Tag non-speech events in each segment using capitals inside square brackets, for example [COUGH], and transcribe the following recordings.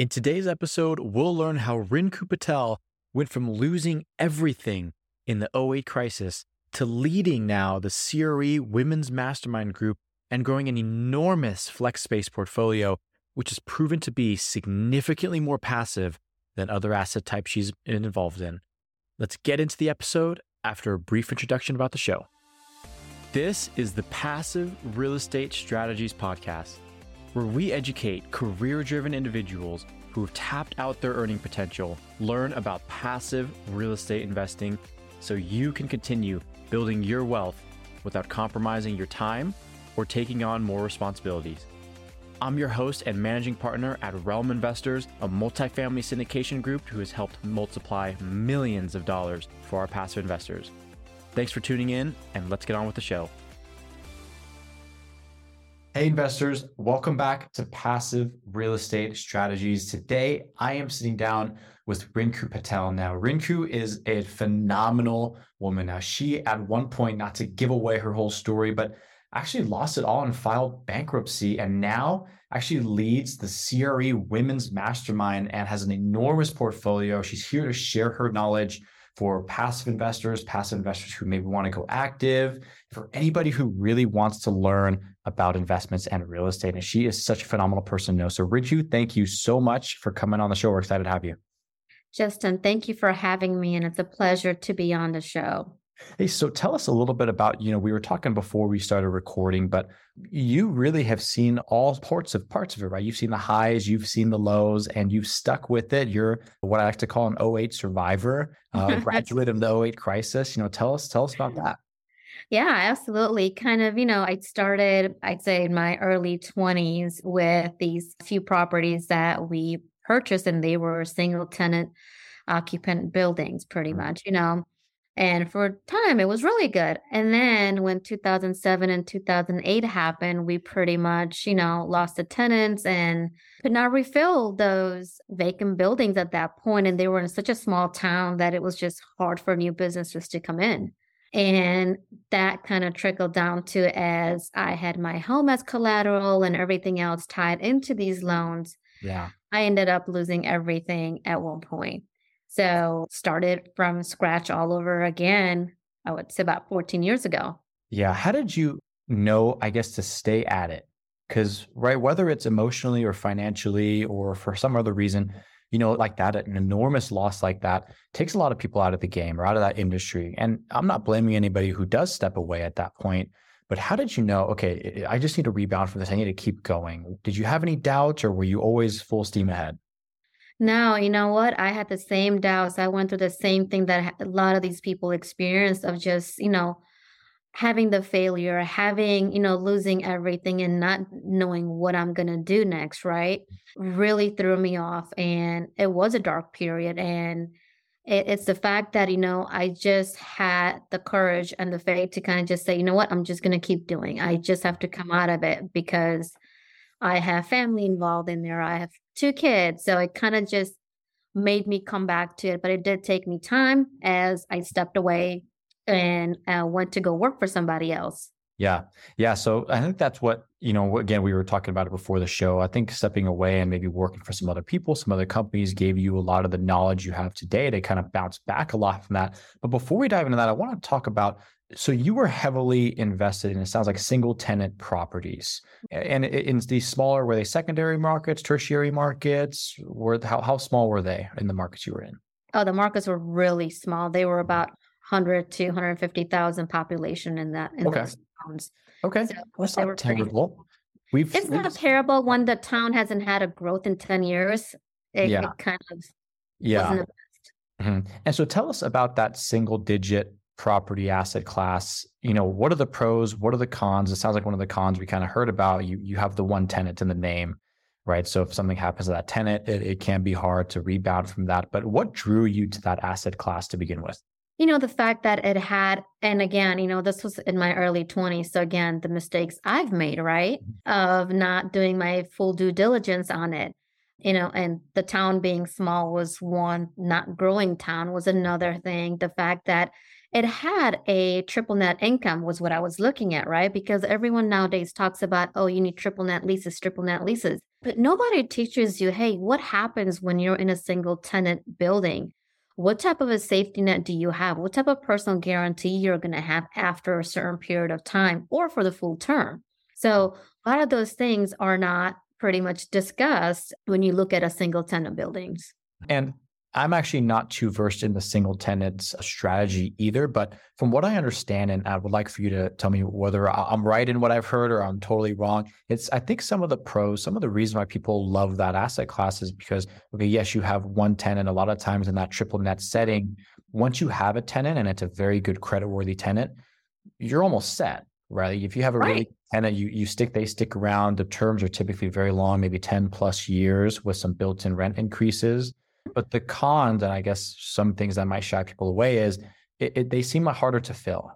In today's episode, we'll learn how Rinku Patel went from losing everything in the 08 crisis to leading now the CRE Women's Mastermind Group and growing an enormous flex space portfolio, which has proven to be significantly more passive than other asset types she's been involved in. Let's get into the episode after a brief introduction about the show. This is the Passive Real Estate Strategies Podcast, where we educate career driven individuals who have tapped out their earning potential, learn about passive real estate investing so you can continue building your wealth without compromising your time or taking on more responsibilities. I'm your host and managing partner at Realm Investors, a multifamily syndication group who has helped multiply millions of dollars for our passive investors. Thanks for tuning in, and let's get on with the show. Hey, investors, welcome back to Passive Real Estate Strategies. Today, I am sitting down with Rinku Patel. Now, Rinku is a phenomenal woman. Now, she, at one point, not to give away her whole story, but actually lost it all and filed bankruptcy and now actually leads the CRE Women's Mastermind and has an enormous portfolio. She's here to share her knowledge for passive investors, passive investors who maybe want to go active, for anybody who really wants to learn about investments and real estate. And she is such a phenomenal person to know. So, Rinku, thank you so much for coming on the show. We're excited to have you. Justin, thank you for having me. And it's a pleasure to be on the show. Hey, so tell us a little bit about, you know, we were talking before we started recording, but you really have seen all parts of parts of it, right? You've seen the highs, you've seen the lows, and you've stuck with it. You're what I like to call an 08 survivor, [LAUGHS] uh, graduate of the 08 crisis. You know, tell us, tell us about that. Yeah, absolutely. Kind of, you know, I started, I'd say in my early 20s with these few properties that we purchased, and they were single tenant occupant buildings pretty mm-hmm. much, you know. And for a time, it was really good. And then when 2007 and 2008 happened, we pretty much, you know, lost the tenants and could not refill those vacant buildings at that point. And they were in such a small town that it was just hard for new businesses to come in. And that kind of trickled down to as I had my home as collateral and everything else tied into these loans. Yeah. I ended up losing everything at one point. So started from scratch all over again, I would say about 14 years ago. Yeah. How did you know, I guess, to stay at it? Because, right, whether it's emotionally or financially or for some other reason, you know, like that, an enormous loss like that takes a lot of people out of the game or out of that industry. And I'm not blaming anybody who does step away at that point. But how did you know, okay, I just need to rebound from this. I need to keep going. Did you have any doubts or were you always full steam ahead? No, you know what? I had the same doubts. I went through the same thing that a lot of these people experienced of just, you know, having the failure, having, you know, losing everything and not knowing what I'm going to do next, right? Really threw me off. And it was a dark period. And it, it's the fact that, you know, I just had the courage and the faith to kind of just say, you know what? I'm just going to keep doing. I just have to come out of it because I have family involved in there. I have two kids. So it kind of just made me come back to it. But it did take me time as I stepped away and uh, went to go work for somebody else. Yeah. Yeah. So I think that's what, you know, again, we were talking about it before the show. I think stepping away and maybe working for some other people, some other companies gave you a lot of the knowledge you have today to kind of bounce back a lot from that. But before we dive into that, I want to talk about so you were heavily invested in it sounds like single tenant properties. And in these smaller were they secondary markets tertiary markets? Were how, how small were they in the markets you were in? Oh the markets were really small. They were about 100 to 150,000 population in that in okay. those towns. Okay. So well, that's not terrible. we've it's not a terrible when the town hasn't had a growth in 10 years. It, yeah. it kind of yeah. mm-hmm. and so tell us about that single digit property asset class you know what are the pros what are the cons? It sounds like one of the cons we kind of heard about you you have the one tenant in the name right? So if something happens to that tenant it, it can be hard to rebound from that. But what drew you to that asset class to begin with? You know the fact that it had and again you know this was in my early 20s so again the mistakes i've made right mm-hmm. of not doing my full due diligence on it you know and the town being small was one not growing town was another thing. The fact that it had a triple net income was what I was looking at, right? Because everyone nowadays talks about, oh, you need triple net leases, triple net leases. But nobody teaches you, hey, what happens when you're in a single tenant building? What type of a safety net do you have? What type of personal guarantee you're going to have after a certain period of time or for the full term? So a lot of those things are not pretty much discussed when you look at a single tenant buildings. And I'm actually not too versed in the single tenant uh, strategy either, but from what I understand, and I would like for you to tell me whether I'm right in what I've heard or I'm totally wrong. It's I think some of the pros, some of the reason why people love that asset class is because okay, yes, you have one tenant. A lot of times in that triple net setting, once you have a tenant and it's a very good creditworthy tenant, you're almost set, right? If you have a right. really tenant, you you stick they stick around. The terms are typically very long, maybe 10 plus years with some built-in rent increases but the cons, and I guess some things that might shy people away, is it, it, they seem harder to fill.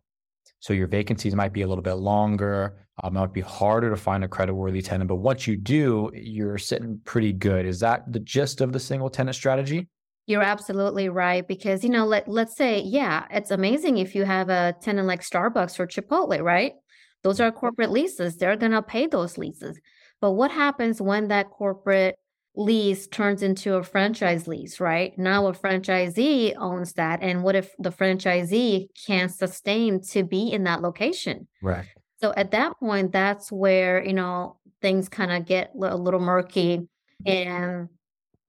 So your vacancies might be a little bit longer. It might be harder to find a credit-worthy tenant. But once you do, you're sitting pretty good. Is that the gist of the single tenant strategy? You're absolutely right because you know, let let's say, yeah, it's amazing if you have a tenant like Starbucks or Chipotle, right? Those are corporate leases. They're gonna pay those leases. But what happens when that corporate lease turns into a franchise lease, right? Now a franchisee owns that. And what if the franchisee can't sustain to be in that location? Right. So at that point, that's where, you know, things kind of get a little murky. And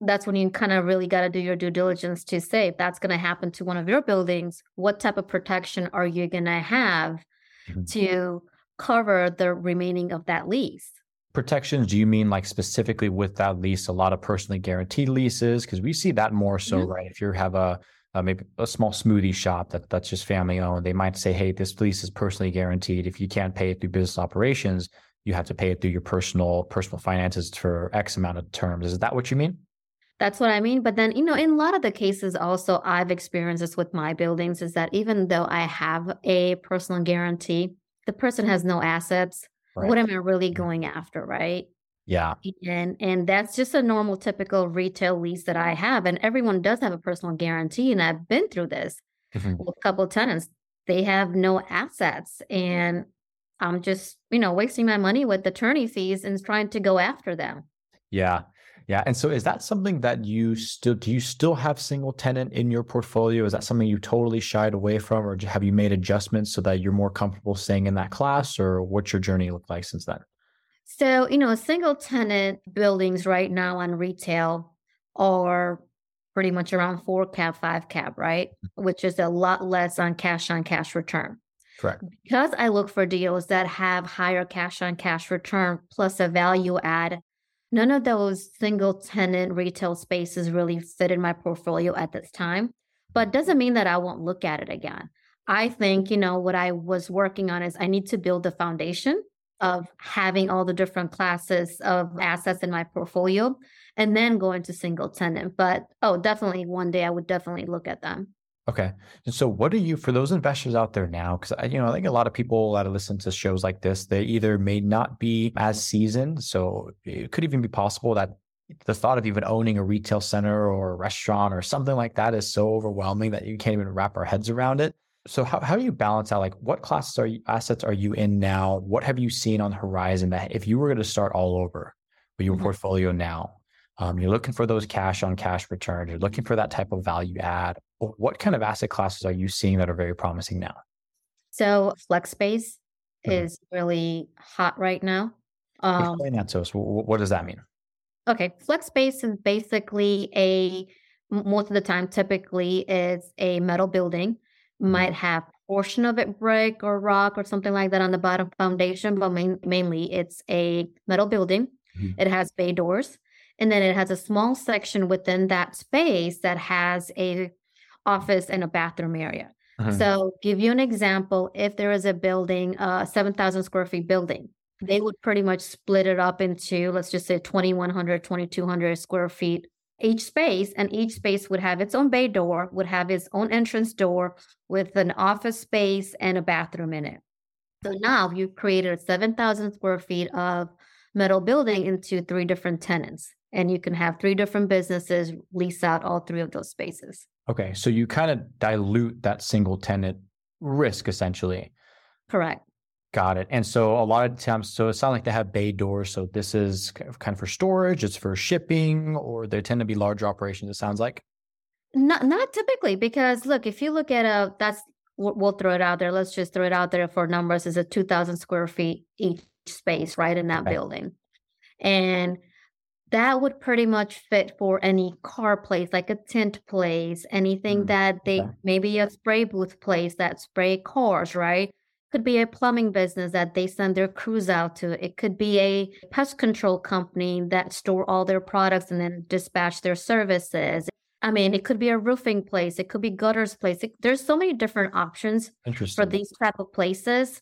that's when you kind of really got to do your due diligence to say if that's going to happen to one of your buildings, what type of protection are you going to have mm-hmm. to cover the remaining of that lease? Protections? Do you mean like specifically with that lease a lot of personally guaranteed leases? Because we see that more so mm-hmm. right? If you have a, a, maybe a small smoothie shop that that's just family owned they might say hey this lease is personally guaranteed. If you can't pay it through business operations you have to pay it through your personal personal finances for x amount of terms. Is that what you mean? That's what I mean. But then, you know, in a lot of the cases, also, I've experienced this with my buildings is that even though I have a personal guarantee, the person has no assets Right. What am I really going after, right? Yeah. And and that's just a normal typical retail lease that I have. And everyone does have a personal guarantee. And I've been through this mm-hmm. with a couple tenants. They have no assets. And I'm just, you know, wasting my money with attorney fees and trying to go after them. Yeah. Yeah. And so is that something that you still do you still have single tenant in your portfolio? Is that something you totally shied away from or have you made adjustments so that you're more comfortable staying in that class or what's your journey look like since then? So, you know, single tenant buildings right now on retail are pretty much around four cap, five cap, right? Mm-hmm. Which is a lot less on cash on cash return. Correct. Because I look for deals that have higher cash on cash return plus a value add None of those single tenant retail spaces really fit in my portfolio at this time, but doesn't mean that I won't look at it again. I think, you know, what I was working on is I need to build the foundation of having all the different classes of assets in my portfolio and then go into single tenant. But oh, definitely one day I would definitely look at them. Okay. And so what are you for those investors out there now? Because you know, I think a lot of people that listen to shows like this, they either may not be as seasoned. So it could even be possible that the thought of even owning a retail center or a restaurant or something like that is so overwhelming that you can't even wrap our heads around it. So how, how do you balance out like what classes are you, assets are you in now? What have you seen on the horizon that if you were going to start all over with your mm-hmm. portfolio now, um, you're looking for those cash on cash returns. You're looking for that type of value add. What kind of asset classes are you seeing that are very promising now? So flex space mm-hmm. is really hot right now. Um, Explain that to us. What does that mean? Okay, flex space is basically a most of the time typically is a metal building. Mm-hmm. Might have portion of it brick or rock or something like that on the bottom foundation, but main, mainly it's a metal building. Mm-hmm. It has bay doors. And then it has a small section within that space that has a office and a bathroom area. Uh-huh. So, give you an example, if there is a building, a uh, 7,000 square feet building, they would pretty much split it up into, let's just say 2,100, 2,200 square feet each space. And each space would have its own bay door, would have its own entrance door with an office space and a bathroom in it. So now you've created 7,000 square feet of metal building into three different tenants and you can have three different businesses lease out all three of those spaces. Okay, so you kind of dilute that single tenant risk essentially. Correct. Got it. And so a lot of times, so it sounds like they have bay doors. So this is kind of for storage, it's for shipping, or they tend to be larger operations, it sounds like. Not not typically, because look, if you look at a that's we'll throw it out there. Let's just throw it out there for numbers. Is a two thousand square feet each space, right, in that okay. building, and that would pretty much fit for any car place, like a tent place, anything mm, that they okay. maybe a spray booth place that spray cars, right? Could be a plumbing business that they send their crews out to. It could be a pest control company that store all their products and then dispatch their services. I mean, it could be a roofing place. It could be gutters place. It, there's so many different options for these type of places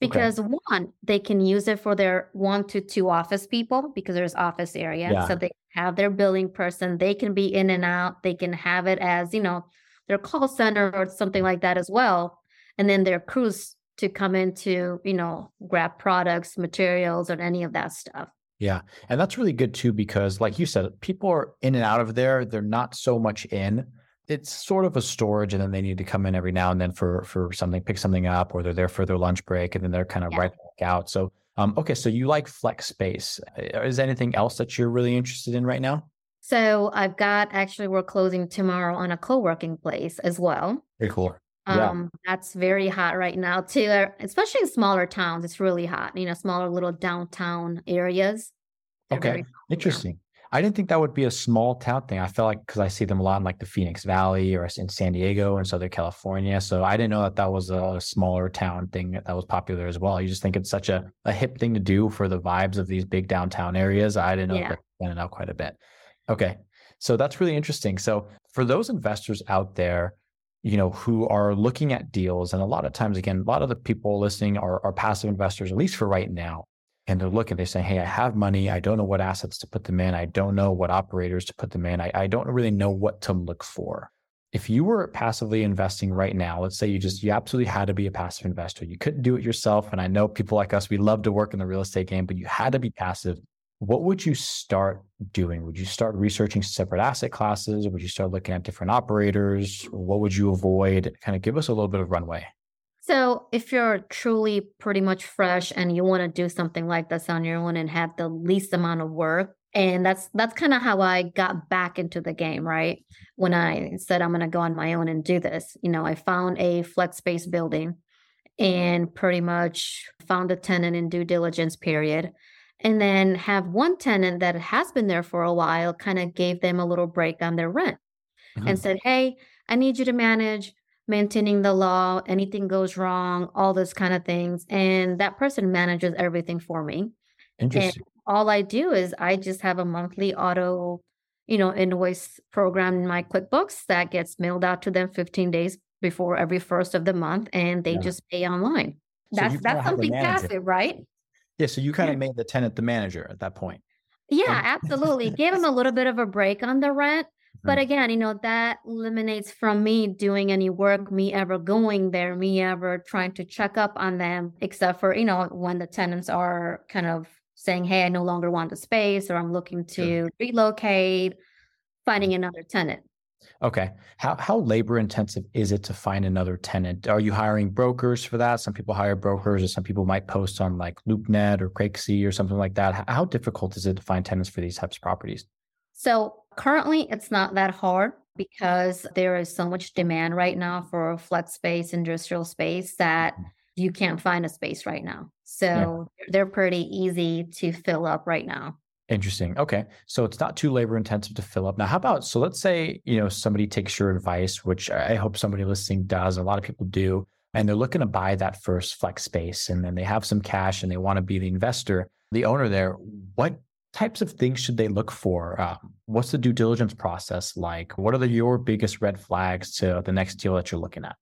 because okay. one they can use it for their one to two office people because there's office area yeah. so they have their billing person they can be in and out they can have it as you know their call center or something like that as well and then their crews to come in to you know grab products materials or any of that stuff yeah and that's really good too because like you said people are in and out of there they're not so much in it's sort of a storage and then they need to come in every now and then for for something pick something up or they're there for their lunch break and then they're kind of yeah. right back out. So um, okay so you like flex space. Uh, is anything else that you're really interested in right now? So i've got actually we're closing tomorrow on a co-working place as well. Very cool. Um yeah. that's very hot right now too uh, especially in smaller towns it's really hot you know smaller little downtown areas. Okay. interesting I didn't think that would be a small town thing. I felt like because I see them a lot in like the Phoenix Valley or in San Diego and Southern California. So I didn't know that that was a smaller town thing that was popular as well. You just think it's such a, a hip thing to do for the vibes of these big downtown areas. I didn't know yeah. that went out quite a bit. Okay. So that's really interesting. So for those investors out there, you know, who are looking at deals, and a lot of times, again, a lot of the people listening are, are passive investors, at least for right now and they're looking, they're saying, Hey, I have money. I don't know what assets to put them in. I don't know what operators to put them in. I, I don't really know what to look for. If you were passively investing right now, let's say you just, you absolutely had to be a passive investor. You couldn't do it yourself. And I know people like us, we love to work in the real estate game, but you had to be passive. What would you start doing? Would you start researching separate asset classes? Would you start looking at different operators? What would you avoid? Kind of give us a little bit of runway. So, if you're truly pretty much fresh and you want to do something like this on your own and have the least amount of work, and that's that's kind of how I got back into the game, right? When I said I'm going to go on my own and do this, you know, I found a flex space building and pretty much found a tenant in due diligence period and then have one tenant that has been there for a while kind of gave them a little break on their rent mm-hmm. and said, "Hey, I need you to manage maintaining the law, anything goes wrong, all those kind of things. And that person manages everything for me. Interesting. And all I do is I just have a monthly auto, you know, invoice program in my QuickBooks that gets mailed out to them 15 days before every first of the month and they yeah. just pay online. So that's that's something passive, right? Yeah. So you kind of made the tenant the manager at that point. Yeah, absolutely. Give them [LAUGHS] a little bit of a break on the rent but again, you know, that eliminates from me doing any work, me ever going there, me ever trying to check up on them, except for, you know, when the tenants are kind of saying, hey, I no longer want the space or I'm looking to sure. relocate, finding another tenant. Okay. How how labor intensive is it to find another tenant? Are you hiring brokers for that? Some people hire brokers, or some people might post on like LoopNet or Craigslist or something like that. How difficult is it to find tenants for these types of properties? So currently, it's not that hard because there is so much demand right now for flex space, industrial space that mm-hmm. you can't find a space right now. So yeah. they're pretty easy to fill up right now. Interesting. Okay. So it's not too labor intensive to fill up. Now, how about so let's say, you know, somebody takes your advice, which I hope somebody listening does, a lot of people do, and they're looking to buy that first flex space and then they have some cash and they want to be the investor, the owner there. What types of things should they look for? Uh, what's the due diligence process like? What are the, your biggest red flags to the next deal that you're looking at?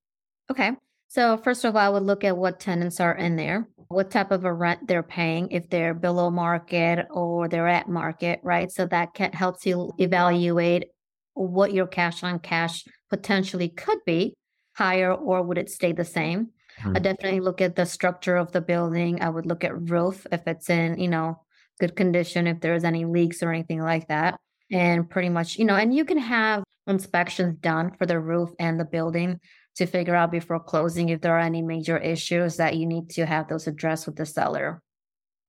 Okay. So, first of all, I would look at what tenants are in there, what type of a rent they're paying, if they're below market or they're at market, right? So, that can, helps you evaluate what your cash on cash potentially could be higher or would it stay the same. Mm-hmm. I definitely look at the structure of the building. I would look at roof if it's in, you know, good condition if there's any leaks or anything like that. And pretty much, you know, and you can have inspections done for the roof and the building to figure out before closing if there are any major issues that you need to have those addressed with the seller.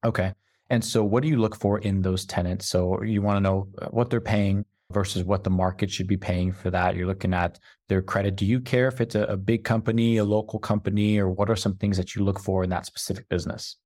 Okay. And so, what do you look for in those tenants? So, you want to know uh, what they're paying versus what the market should be paying for that. You're looking at their credit. Do you care if it's a, a big company, a local company, or what are some things that you look for in that specific business?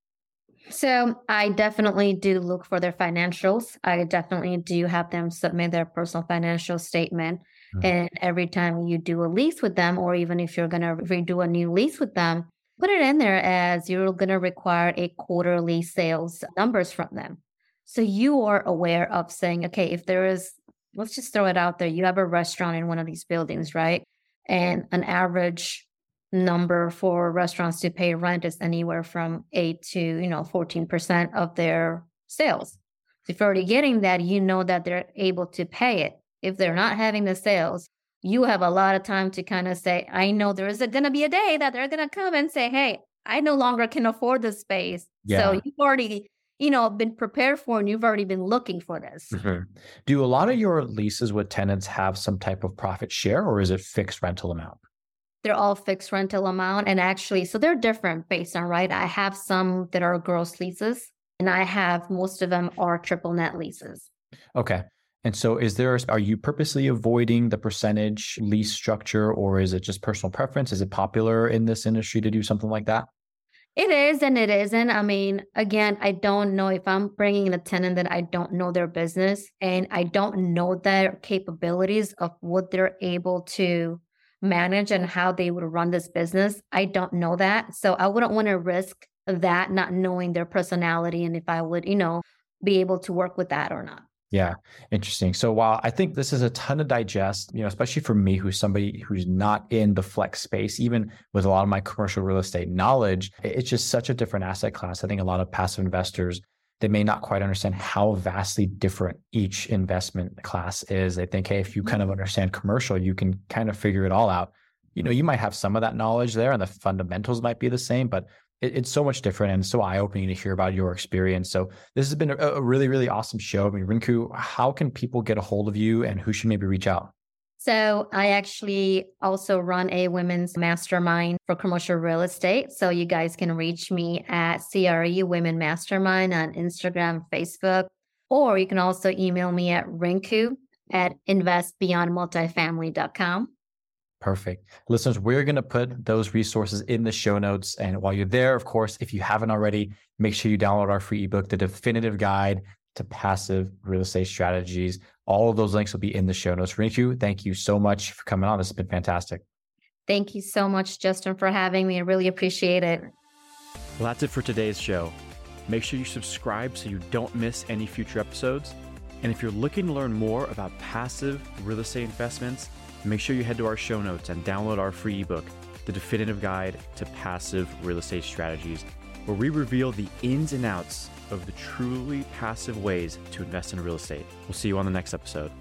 So I definitely do look for their financials. I definitely do have them submit their personal financial statement. Mm-hmm. And every time you do a lease with them, or even if you're going to redo a new lease with them, put it in there as you're going to require a quarterly sales numbers from them. So you are aware of saying, okay, if there is, let's just throw it out there, you have a restaurant in one of these buildings, right? And an average number for restaurants to pay rent is anywhere from 8 to you know 14% of their sales. So if you're already getting that you know that they're able to pay it. If they're not having the sales you have a lot of time to kind of say i know there is going to be a day that they're going to come and say hey i no longer can afford the space yeah. so you've already you know been prepared for and you've already been looking for this. Mm-hmm. do a lot of your leases with tenants have some type of profit share or is it fixed rental amount they're all fixed rental amount. And actually, so they're different based on, right? I have some that are gross leases, and I have most of them are triple net leases. Okay. And so, is there, are you purposely avoiding the percentage lease structure, or is it just personal preference? Is it popular in this industry to do something like that? It is and it isn't. I mean, again, I don't know if I'm bringing in a tenant that I don't know their business and I don't know their capabilities of what they're able to manage and how they would run this business. I don't know that. So I wouldn't want to risk that, not knowing their personality and if I would, you know, be able to work with that or not. Yeah, interesting. So while I think this is a ton to digest, you know, especially for me, who's somebody who's not in the flex space, even with a lot of my commercial real estate knowledge, it's just such a different asset class. I think a lot of passive investors they may not quite understand how vastly different each investment class is. They think, hey, if you kind of mm-hmm. understand commercial, you can kind of figure it all out. You know, you might have some of that knowledge there and the fundamentals might be the same, but it, it's so much different and so eye-opening to hear about your experience. So this has been a, a really, really awesome show. I mean, Rinku, how can people get a hold of you and who should maybe reach out? So I actually also run a women's mastermind for commercial real estate. So you guys can reach me at CRE Women Mastermind on Instagram, Facebook, or you can also email me at rinku at investbeyondmultifamily.com. Perfect. Listeners, we're going to put those resources in the show notes. And while you're there, of course, if you haven't already, make sure you download our free ebook, The Definitive Guide to Passive Real Estate Strategies. All of those links will be in the show notes. Rinku, thank you so much for coming on. This has been fantastic. Thank you so much, Justin, for having me. I really appreciate it. Well, that's it for today's show. Make sure you subscribe so you don't miss any future episodes. And if you're looking to learn more about passive real estate investments, make sure you head to our show notes and download our free ebook, The Definitive Guide to Passive Real Estate Strategies, where we reveal the ins and outs of the truly passive ways to invest in real estate. We'll see you on the next episode.